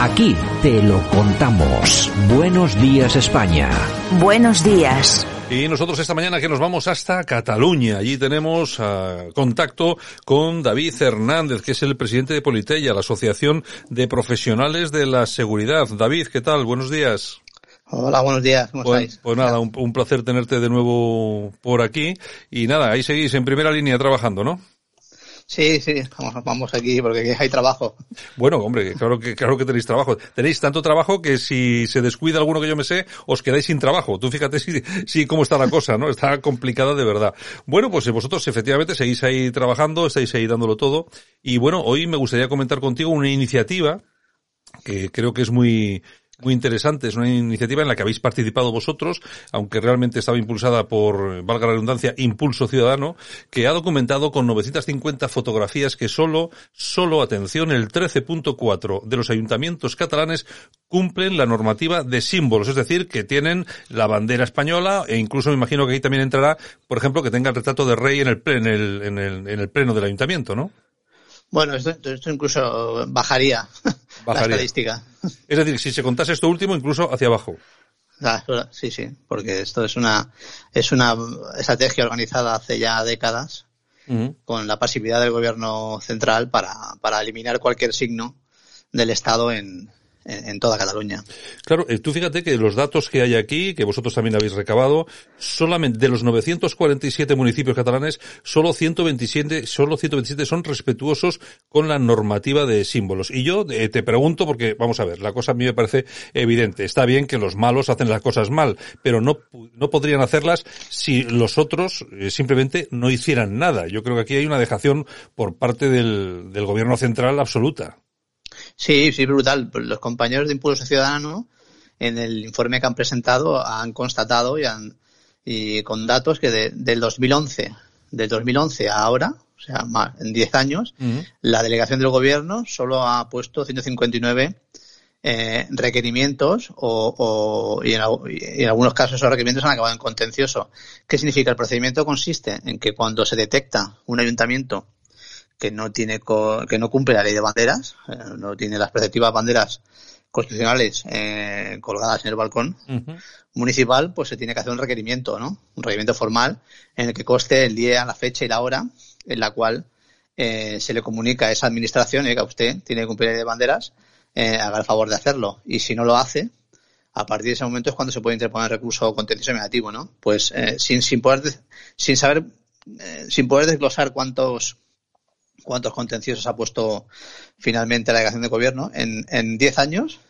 Aquí te lo contamos. Buenos días España. Buenos días. Y nosotros esta mañana que nos vamos hasta Cataluña. Allí tenemos uh, contacto con David Hernández, que es el presidente de Politella, la Asociación de Profesionales de la Seguridad. David, ¿qué tal? Buenos días. Hola, buenos días. ¿Cómo pues, estáis? Pues nada, un, un placer tenerte de nuevo por aquí. Y nada, ahí seguís en primera línea trabajando, ¿no? Sí, sí, vamos, vamos, aquí porque hay trabajo. Bueno, hombre, claro que, claro que tenéis trabajo. Tenéis tanto trabajo que si se descuida alguno que yo me sé, os quedáis sin trabajo. Tú fíjate si, si cómo está la cosa, ¿no? Está complicada de verdad. Bueno, pues vosotros efectivamente seguís ahí trabajando, estáis ahí dándolo todo. Y bueno, hoy me gustaría comentar contigo una iniciativa que creo que es muy, muy interesante. Es una iniciativa en la que habéis participado vosotros, aunque realmente estaba impulsada por, valga la redundancia, Impulso Ciudadano, que ha documentado con 950 fotografías que solo, solo, atención, el 13.4 de los ayuntamientos catalanes cumplen la normativa de símbolos, es decir, que tienen la bandera española e incluso me imagino que ahí también entrará, por ejemplo, que tenga el retrato de rey en el, en el, en el, en el pleno del ayuntamiento, ¿no? Bueno, esto, esto incluso bajaría, bajaría, la estadística. Es decir, si se contase esto último, incluso hacia abajo. Ah, sí, sí, porque esto es una, es una estrategia organizada hace ya décadas uh -huh. con la pasividad del gobierno central para, para eliminar cualquier signo del Estado en, en, toda Cataluña. Claro, tú fíjate que los datos que hay aquí, que vosotros también habéis recabado, solamente de los 947 municipios catalanes, solo 127, solo 127 son respetuosos con la normativa de símbolos. Y yo eh, te pregunto, porque vamos a ver, la cosa a mí me parece evidente. Está bien que los malos hacen las cosas mal, pero no, no podrían hacerlas si los otros eh, simplemente no hicieran nada. Yo creo que aquí hay una dejación por parte del gobierno central absoluta. Sí, sí, brutal. Los compañeros de Impulso Ciudadano, en el informe que han presentado, han constatado y, han, y con datos que de, del 2011, del 2011 a ahora, o sea, más, en 10 años, uh -huh. la delegación del gobierno solo ha puesto 159 eh, requerimientos o, o y, en, y, en, algunos casos esos requerimientos han acabado en contencioso. ¿Qué significa? El procedimiento consiste en que cuando se detecta un ayuntamiento que no tiene que no cumple la ley de banderas, eh, no tiene las respectivas banderas constitucionales eh, colgadas en el balcón uh -huh. municipal, pues se tiene que hacer un requerimiento, ¿no? Un requerimiento formal en el que conste el día, la fecha y la hora en la cual eh, se le comunica a esa administración que usted tiene que cumplir la ley de banderas, eh, haga el favor de hacerlo. Y si no lo hace, a partir de ese momento es cuando se puede interponer recurso contencioso negativo, ¿no? Pues eh, sin, sin poder, sin saber, sin poder desglosar cuántos cuántos contenciosos ha puesto finalmente la delegación de gobierno. En, en 10 años,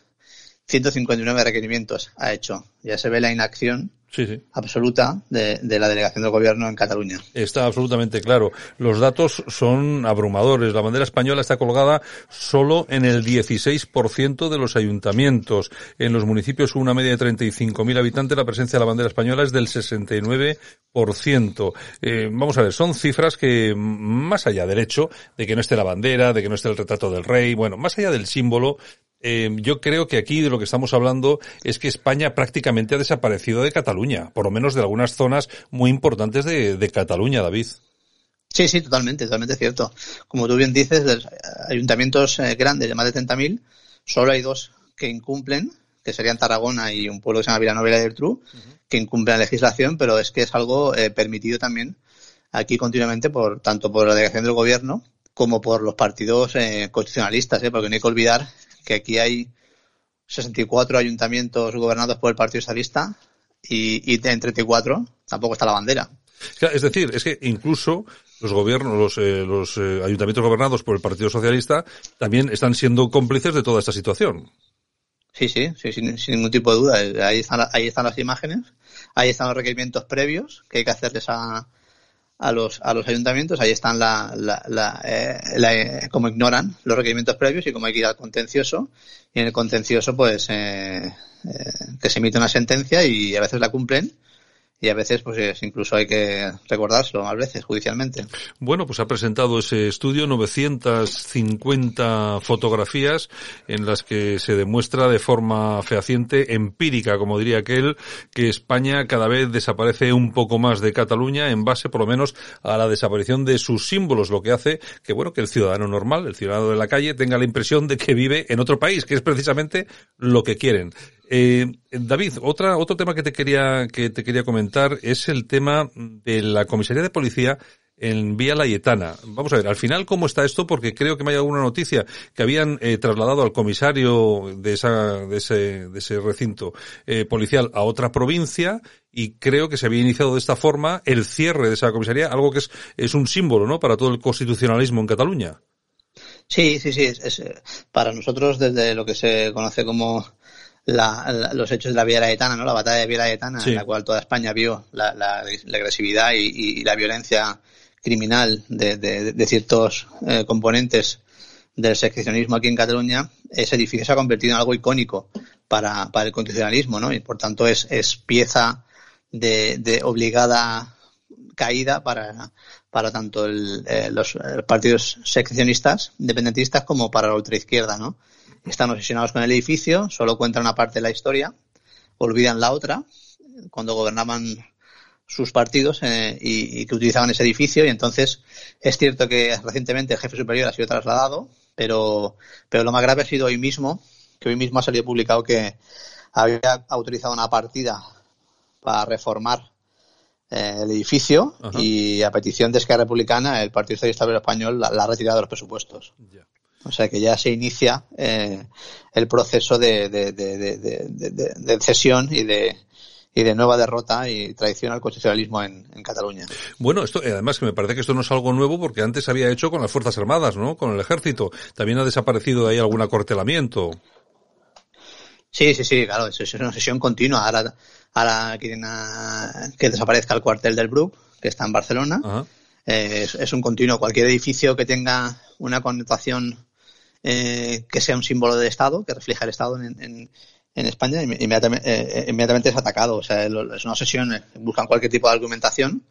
159 requerimientos ha hecho. Ya se ve la inacción sí, sí. absoluta de, de, la delegación del gobierno en Cataluña. Está absolutamente claro. Los datos son abrumadores. La bandera española está colgada solo en el 16% de los ayuntamientos. En los municipios con una media de 35.000 habitantes la presencia de la bandera española es del 69%. Eh, vamos a ver, son cifras que más allá del hecho de que no esté la bandera, de que no esté el retrato del rey, bueno, más allá del símbolo, eh, yo creo que aquí de lo que estamos hablando es que España prácticamente ha desaparecido de Cataluña, por lo menos de algunas zonas muy importantes de, de Cataluña, David. Sí, sí, totalmente, totalmente cierto. Como tú bien dices, de ayuntamientos eh, grandes de más de 30.000, solo hay dos que incumplen, que serían Tarragona y un pueblo que se llama Villanueva uh -huh. que incumplen la legislación, pero es que es algo eh, permitido también aquí continuamente por tanto por la delegación del gobierno como por los partidos eh, constitucionalistas, ¿eh? porque no hay que olvidar que aquí hay 64 ayuntamientos gobernados por el Partido Socialista y, y en 34 tampoco está la bandera. Es decir, es que incluso los gobiernos, los, eh, los eh, ayuntamientos gobernados por el Partido Socialista también están siendo cómplices de toda esta situación. Sí, sí, sí sin, sin, ningún tipo de duda. Ahí están, ahí están las imágenes, ahí están los requerimientos previos que hay que hacerles a, a los, a los ayuntamientos, ahí están la, la, la, eh, la eh, como ignoran los requerimientos previos y como hay que ir al contencioso, y en el contencioso pues eh, que se emite una sentencia y a veces la cumplen y a veces pues incluso hay que recordárselo más veces judicialmente. Bueno, pues ha presentado ese estudio 950 fotografías en las que se demuestra de forma fehaciente, empírica, como diría aquel, que España cada vez desaparece un poco más de Cataluña en base por lo menos a la desaparición de sus símbolos, lo que hace que bueno, que el ciudadano normal, el ciudadano de la calle tenga la impresión de que vive en otro país, que es precisamente lo que quieren. Eh, David, otra, otro tema que te quería, que te quería comentar es el tema de la comisaría de policía en Vía Layetana. Vamos a ver, al final, ¿cómo está esto? Porque creo que me ha llegado una noticia que habían eh, trasladado al comisario de, esa, de, ese, de ese recinto eh, policial a otra provincia y creo que se había iniciado de esta forma el cierre de esa comisaría, algo que es, es un símbolo, ¿no?, para todo el constitucionalismo en Cataluña. Sí, sí, sí. Es, para nosotros, desde lo que se conoce como la, los hechos de la Vía Layetana, ¿no? La batalla de Vía Layetana, en la cual toda España vio la, la, la agresividad y, y, la violencia criminal de, de, de ciertos eh, componentes del seccionismo aquí en Cataluña, ese edificio se ha convertido en algo icónico para, para el constitucionalismo, ¿no? Y por tanto es, es pieza de, de obligada caída para, para tanto el, eh, los partidos seccionistas, independentistas, como para la ultraizquierda, ¿no? Están obsesionados con el edificio, solo cuentan una parte de la historia, olvidan la otra, cuando gobernaban sus partidos eh, y, y, que utilizaban ese edificio y entonces es cierto que recientemente el jefe superior ha sido trasladado, pero, pero lo más grave ha sido hoy mismo, que hoy mismo ha salido publicado que había autorizado una partida para reformar eh, el edificio Ajá. y a petición de Esquerra Republicana el Partido Socialista Español la, la ha retirado de los presupuestos. Yeah. O sea que ya se inicia eh, el proceso de, de, de, de, cesión y de, y de nueva derrota y traición al constitucionalismo en, en, Cataluña. Bueno, esto además que me parece que esto no es algo nuevo porque antes se había hecho con las Fuerzas Armadas, ¿no? Con el ejército. También ha desaparecido de ahí algún acortelamiento. Sí, sí, sí, claro, es, una sesión continua. Ahora, ahora quieren a, que desaparezca el cuartel del Bruc, que está en Barcelona. Eh, es, es, un continuo. Cualquier edificio que tenga una connotación eh, que sea un símbolo del Estado, que refleja el Estado en, en, en España, inmediatamente, eh, inmediatamente es atacado. O sea, es una obsesión, eh, buscan cualquier tipo de argumentación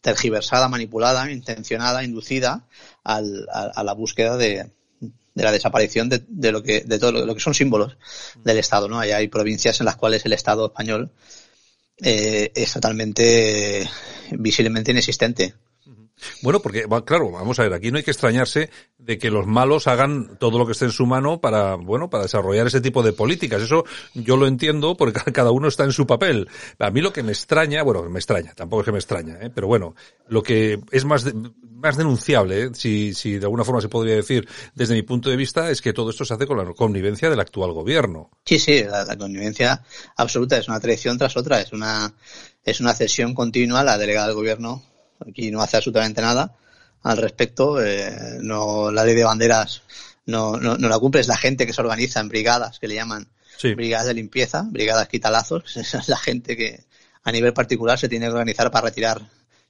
tergiversada, manipulada, intencionada, inducida al, a, la búsqueda de, de la desaparición de, de, lo que de todo lo, lo, que son símbolos del Estado, ¿no? Hay, hay provincias en las cuales el Estado español eh, es totalmente visiblemente inexistente. Bueno, porque, claro, vamos a ver, aquí no hay que extrañarse de que los malos hagan todo lo que esté en su mano para, bueno, para desarrollar ese tipo de políticas. Eso yo lo entiendo porque cada uno está en su papel. A mí lo que me extraña, bueno, me extraña, tampoco es que me extraña, ¿eh? pero bueno, lo que es más, más denunciable, ¿eh? si, si de alguna forma se podría decir desde mi punto de vista, es que todo esto se hace con la connivencia del actual gobierno. Sí, sí, la, la connivencia absoluta es una traición tras otra, es una, es una cesión continua a la delegada del gobierno Aquí no hace absolutamente nada al respecto. Eh, no, la ley de banderas no, no, no, la cumple. Es la gente que se organiza en brigadas, que le llaman sí. brigadas de limpieza, brigadas quitalazos. Esa es la gente que a nivel particular se tiene que organizar para retirar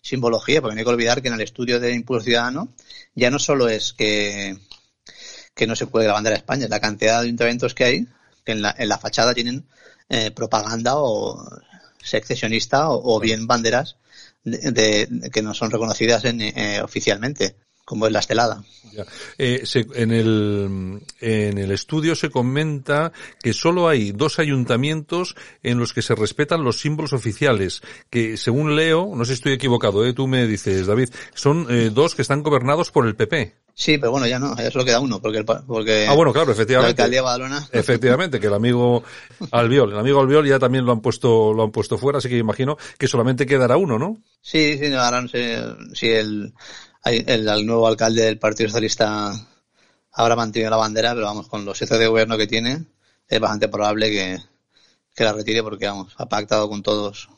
simbología, porque no hay que olvidar que en el estudio de impulso ciudadano ya no solo es que, que no se puede la bandera de España, es la cantidad de ayuntamientos que hay que en la, en la fachada tienen eh, propaganda o secesionista o, o bien banderas de, que no son reconocidas en, eh, oficialmente como es la estelada. Eh, en, el, en el estudio se comenta que solo hay dos ayuntamientos en los que se respetan los símbolos oficiales, que según leo, no sé si estoy equivocado, ¿eh? tú me dices, David, son eh, dos que están gobernados por el PP. Sí, pero bueno, ya no, ya solo queda uno, porque, el, porque ah, bueno, claro, efectivamente. la alcaldía de Badalona. Efectivamente, que el amigo Albiol, el amigo Albiol ya también lo han puesto, lo han puesto fuera, así que imagino que solamente quedará uno, ¿no? Sí, sí, ahora no sé si el, el, el nuevo alcalde del Partido Socialista habrá mantenido la bandera, pero vamos, con los hechos de gobierno que tiene, es bastante probable que, que la retire porque, vamos, ha pactado con todos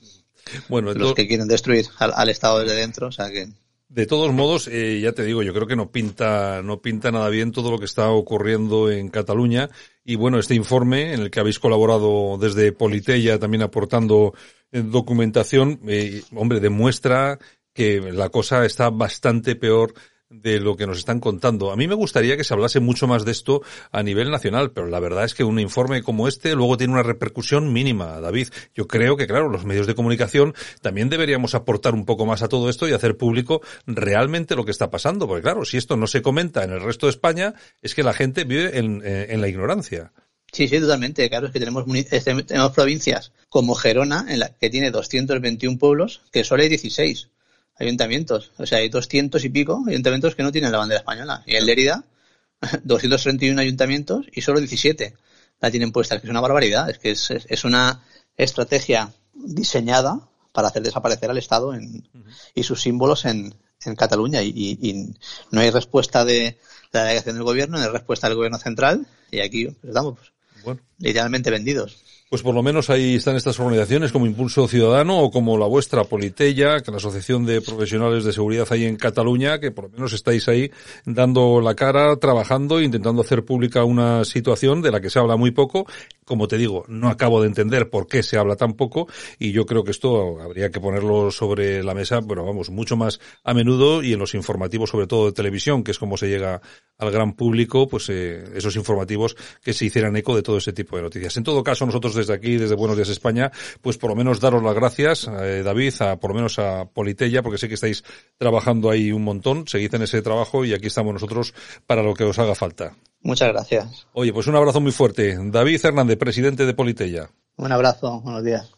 bueno, los que quieren destruir al, al, Estado desde dentro, o sea que... De todos modos, eh, ya te digo, yo creo que no pinta, no pinta nada bien todo lo que está ocurriendo en Cataluña. Y bueno, este informe en el que habéis colaborado desde Politeya, también aportando eh, documentación, eh, hombre, demuestra que la cosa está bastante peor de lo que nos están contando. A mí me gustaría que se hablase mucho más de esto a nivel nacional, pero la verdad es que un informe como este luego tiene una repercusión mínima, David. Yo creo que, claro, los medios de comunicación también deberíamos aportar un poco más a todo esto y hacer público realmente lo que está pasando, porque claro, si esto no se comenta en el resto de España, es que la gente vive en, eh, en la ignorancia. Sí, sí, totalmente. Claro, es que tenemos, este, tenemos provincias como Gerona, en la que tiene 221 pueblos, que solo hay 16 ayuntamientos. O sea, hay 200 y pico ayuntamientos que no tienen la bandera española. Y el Lérida, 231 ayuntamientos y solo 17 la tienen puesta. que es una barbaridad. Es que es, es, una estrategia diseñada para hacer desaparecer al Estado en, y sus símbolos en, en Cataluña. Y, y, no hay respuesta de la delegación del gobierno, no hay respuesta del gobierno central. Y aquí pues, estamos pues, bueno. literalmente vendidos. Pues por lo menos ahí están estas organizaciones como Impulso Ciudadano o como la vuestra Politella, que la Asociación de Profesionales de Seguridad ahí en Cataluña, que por lo menos estáis ahí dando la cara, trabajando, intentando hacer pública una situación de la que se habla muy poco. Como te digo, no acabo de entender por qué se habla tan poco y yo creo que esto habría que ponerlo sobre la mesa, bueno, vamos, mucho más a menudo y en los informativos, sobre todo de televisión, que es como se llega al gran público, pues eh, esos informativos que se hicieran eco de todo ese tipo de noticias. En todo caso, nosotros desde aquí, desde Buenos Días España, pues por lo menos daros las gracias, eh, David, a, por lo menos a Politella, porque sé que estáis trabajando ahí un montón, seguid en ese trabajo y aquí estamos nosotros para lo que os haga falta. Muchas gracias. Oye, pues un abrazo muy fuerte. David Hernández, presidente de Politella. Un abrazo, buenos días.